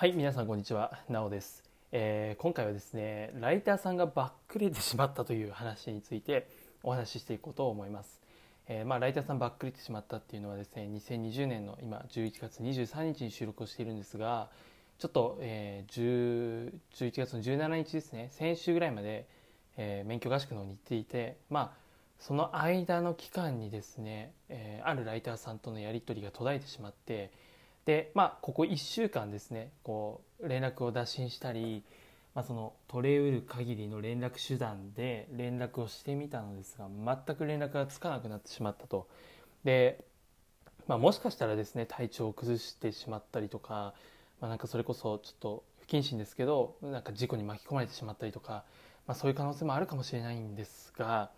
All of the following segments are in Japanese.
はい皆さんこんにちは。なおです、えー今回はですねライターさんがバックレてしまったという話についてお話ししていこうと思います、えーまあ、ライターさんバックレてしまったっていうのはですね2020年の今11月23日に収録をしているんですがちょっと、えー10 11月の17日ですね先週ぐらいまで、えー免許合宿の方に行っていてまあその間の期間にですね、えーあるライターさんとのやり取りが途絶えてしまってでまあここ1週間ですねこう連絡を打診したり、まあ、その取れうる限りの連絡手段で連絡をしてみたのですが全く連絡がつかなくなってしまったと。で、まあ、もしかしたらですね体調を崩してしまったりとか、まあ、なんかそれこそちょっと不謹慎ですけどなんか事故に巻き込まれてしまったりとか、まあ、そういう可能性もあるかもしれないんですが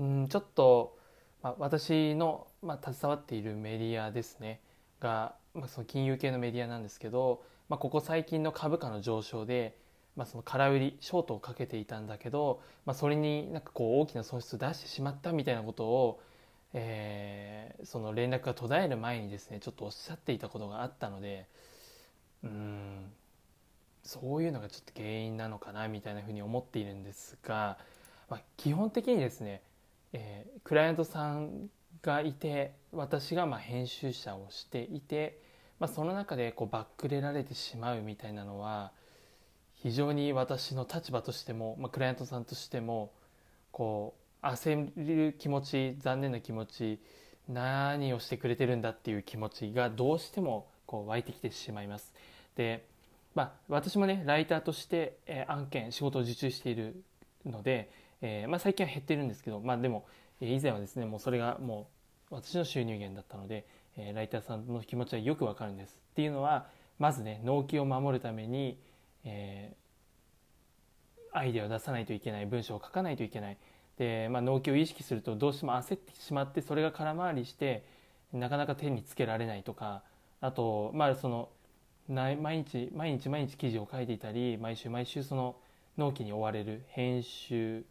うんちょっと、まあ、私の、まあ、携わっているメディアですねが、まあ、その金融系のメディアなんですけど、まあ、ここ最近の株価の上昇で、まあ、その空売りショートをかけていたんだけど、まあ、それになんかこう大きな損失を出してしまったみたいなことを、えーその連絡が途絶える前にですねちょっとおっしゃっていたことがあったのでうんそういうのがちょっと原因なのかなみたいなふうに思っているんですが、まあ、基本的にですね、えークライアントさんがいて私がま編集者をしていて、まあ、その中でこうバックレられてしまうみたいなのは非常に私の立場としても、まあ、クライアントさんとしてもこう焦る気持ち残念な気持ち何をしてくれてるんだっていう気持ちがどうしてもこう湧いてきてしまいます。でまあ、私もねライターとして、えー案件仕事を受注しているので、えーまあ、最近は減ってるんですけど、まあ、でも、以前はですねもうそれがもう私の収入源だったので、えライターさんの気持ちはよくわかるんです。っていうのはまずね納期を守るために、えーアイデアを出さないといけない文章を書かないといけない。で、まあ、納期を意識するとどうしても焦ってしまってそれが空回りしてなかなか手につけられないとかあとまあその毎日毎日毎日記事を書いていたり毎週毎週その納期に追われる編集、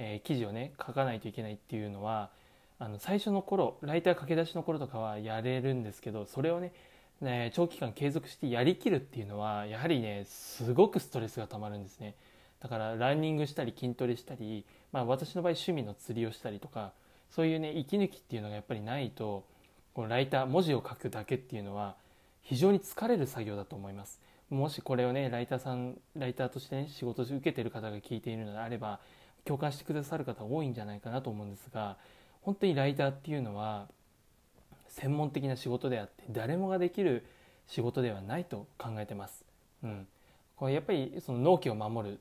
えー記事をね書かないといけないっていうのはあの最初の頃ライター駆け出しの頃とかはやれるんですけどそれをねね長期間継続してやりきるっていうのはやはりねすごくストレスがたまるんですね。だからランニングしたり筋トレしたり、まあ、私の場合趣味の釣りをしたりとかそういうね息抜きっていうのがやっぱりないとこのライター文字を書くだけっていうのは非常に疲れる作業だと思います。もしこれをねライターさんライターとしてね仕事を受けてる方が聞いているのであれば共感してくださる方多いんじゃないかなと思うんですが本当にライターっていうのは専門的な仕事であって誰もができる仕事ではないと考えてます、うん、これやっぱりその納期を守る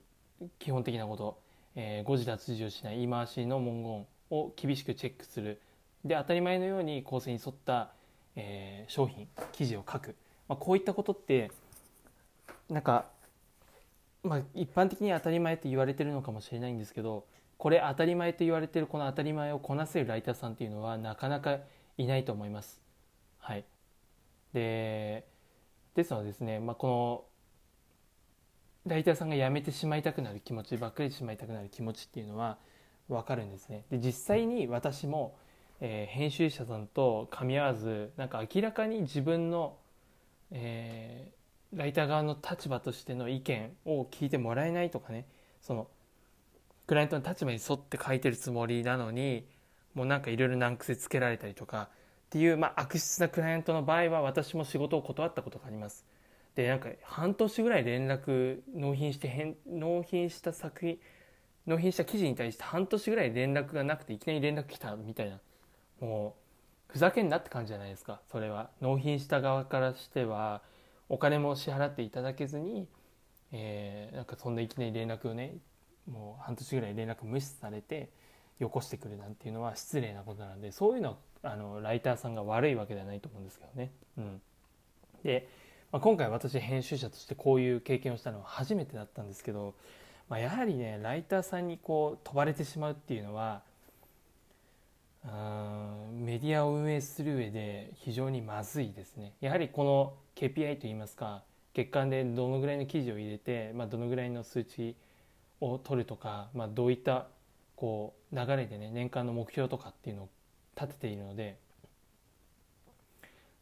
基本的なこと、えー誤字脱字をしない言い回しの文言を厳しくチェックする。で当たり前のように構成に沿った、えー商品記事を書く、まあ、こういったことってなんか、まあ、一般的に当たり前って言われてるのかもしれないんですけどこれ当たり前と言われてるこの当たり前をこなせるライターさんっていうのはなかなかいないと思います。はい、でですのでですね、まあ、このライターさんが辞めてしまいたくなる気持ちばっかりしまいたくなる気持ちっていうのは分かるんですね。で実際に私も、えー編集者さんと噛み合わずなんか明らかに自分の、えーライター側の立場としての意見を聞いてもらえないとかね。そのクライアントの立場に沿って書いてるつもりなのにもうなんかいろいろ難癖つけられたりとかっていう、まあ、悪質なクライアントの場合は私も仕事を断ったことがあります。でなんか半年ぐらい連絡納品して返納品した作品納品した記事に対して半年ぐらい連絡がなくていきなり連絡来たみたいなもうふざけんなって感じじゃないですか。それは。納品した側からしてはお金も支払っていただけずに、えーなんかそんないきなり連絡をねもう半年ぐらい連絡無視されてよこしてくるなんていうのは失礼なことなのでそういうのはあのライターさんが悪いわけではないと思うんですけどね。うん、で、まあ、今回私編集者としてこういう経験をしたのは初めてだったんですけど、まあ、やはりねライターさんにこう飛ばれてしまうっていうのはうんメディアを運営する上で非常にまずいですねやはりこの KPI といいますか月間でどのぐらいの記事を入れて、まあ、どのぐらいの数値を取るとか、まあ、どういったこう流れでね年間の目標とかっていうのを立てているので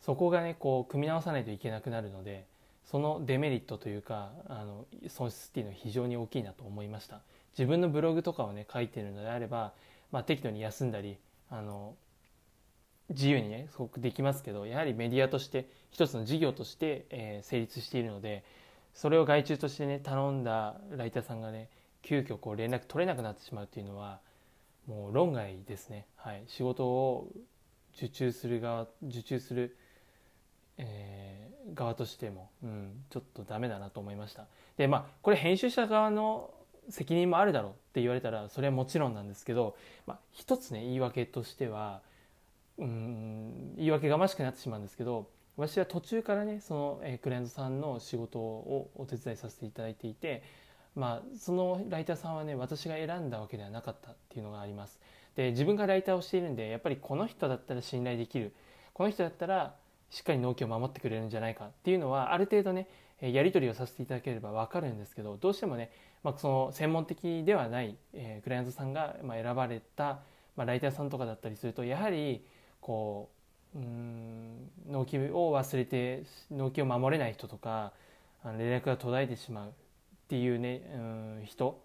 そこがねこう組み直さないといけなくなるのでそのデメリットというかあの損失っていうのは非常に大きいなと思いました。自分のブログとかをね書いてるのであれば、まあ、適度に休んだりあの自由にねすごくできますけどやはりメディアとして一つの事業として、えー、成立しているのでそれを外注としてね頼んだライターさんがね急遽こう連絡取れなくなってしまうっていうのはもう論外ですね、はい、仕事を受注する側受注する、えー、側としても、うん、ちょっとダメだなと思いました。でまあこれ編集者側の責任もあるだろうって言われたらそれはもちろんなんですけど、まあ、一つね言い訳としてはうん言い訳がましくなってしまうんですけど私は途中からねその、えー、クライアントさんの仕事をお手伝いさせていただいていて、まあ、そのライターさんはね私が選んだわけではなかったっていうのがあります。で自分がライターをしているんでやっぱりこの人だったら信頼できる。この人だったらしっかり納期を守ってくれるんじゃないかっていうのはある程度ねやり取りをさせていただければ分かるんですけどどうしてもね、まあ、その専門的ではない、えー、クライアントさんが、ま、選ばれた、まあ、ライターさんとかだったりするとやはりこううん納期を忘れて納期を守れない人とかあの連絡が途絶えてしまうっていうねうん人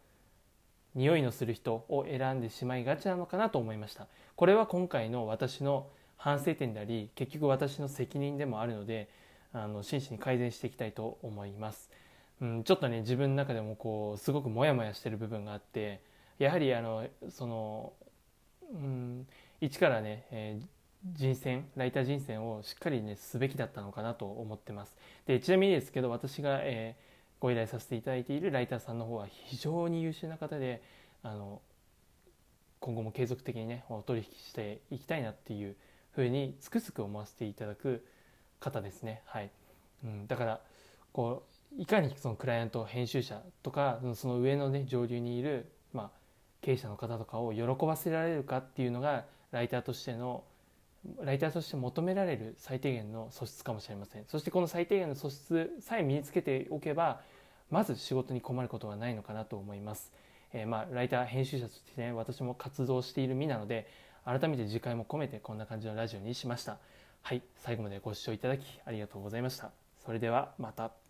匂いのする人を選んでしまいがちなのかなと思いました。これは今回の私の反省点であり結局私の責任でもあるのであの真摯に改善していきたいと思います、うん、ちょっとね自分の中でもこうすごくモヤモヤしてる部分があってやはりあのその、うん、一からね、えー人選ライター人選をしっかりねすべきだったのかなと思ってます。でちなみにですけど私が、えー、ご依頼させていただいているライターさんの方は非常に優秀な方であの今後も継続的にねお取引していきたいなっていうふうにつくづく思わせていただく方ですね。はい、うん、だからこういかにそのクライアント編集者とかその上のね上流にいる、まあ、経営者の方とかを喜ばせられるかっていうのがライターとしてのライターとして求められる最低限の素質かもしれません。そしてこの最低限の素質さえ身につけておけばまず仕事に困ることはないのかなと思います、えー、まあライター編集者としてね私も活動している身なので改めて次回も込めてこんな感じのラジオにしました。はい最後までご視聴いただきありがとうございました。それではまた。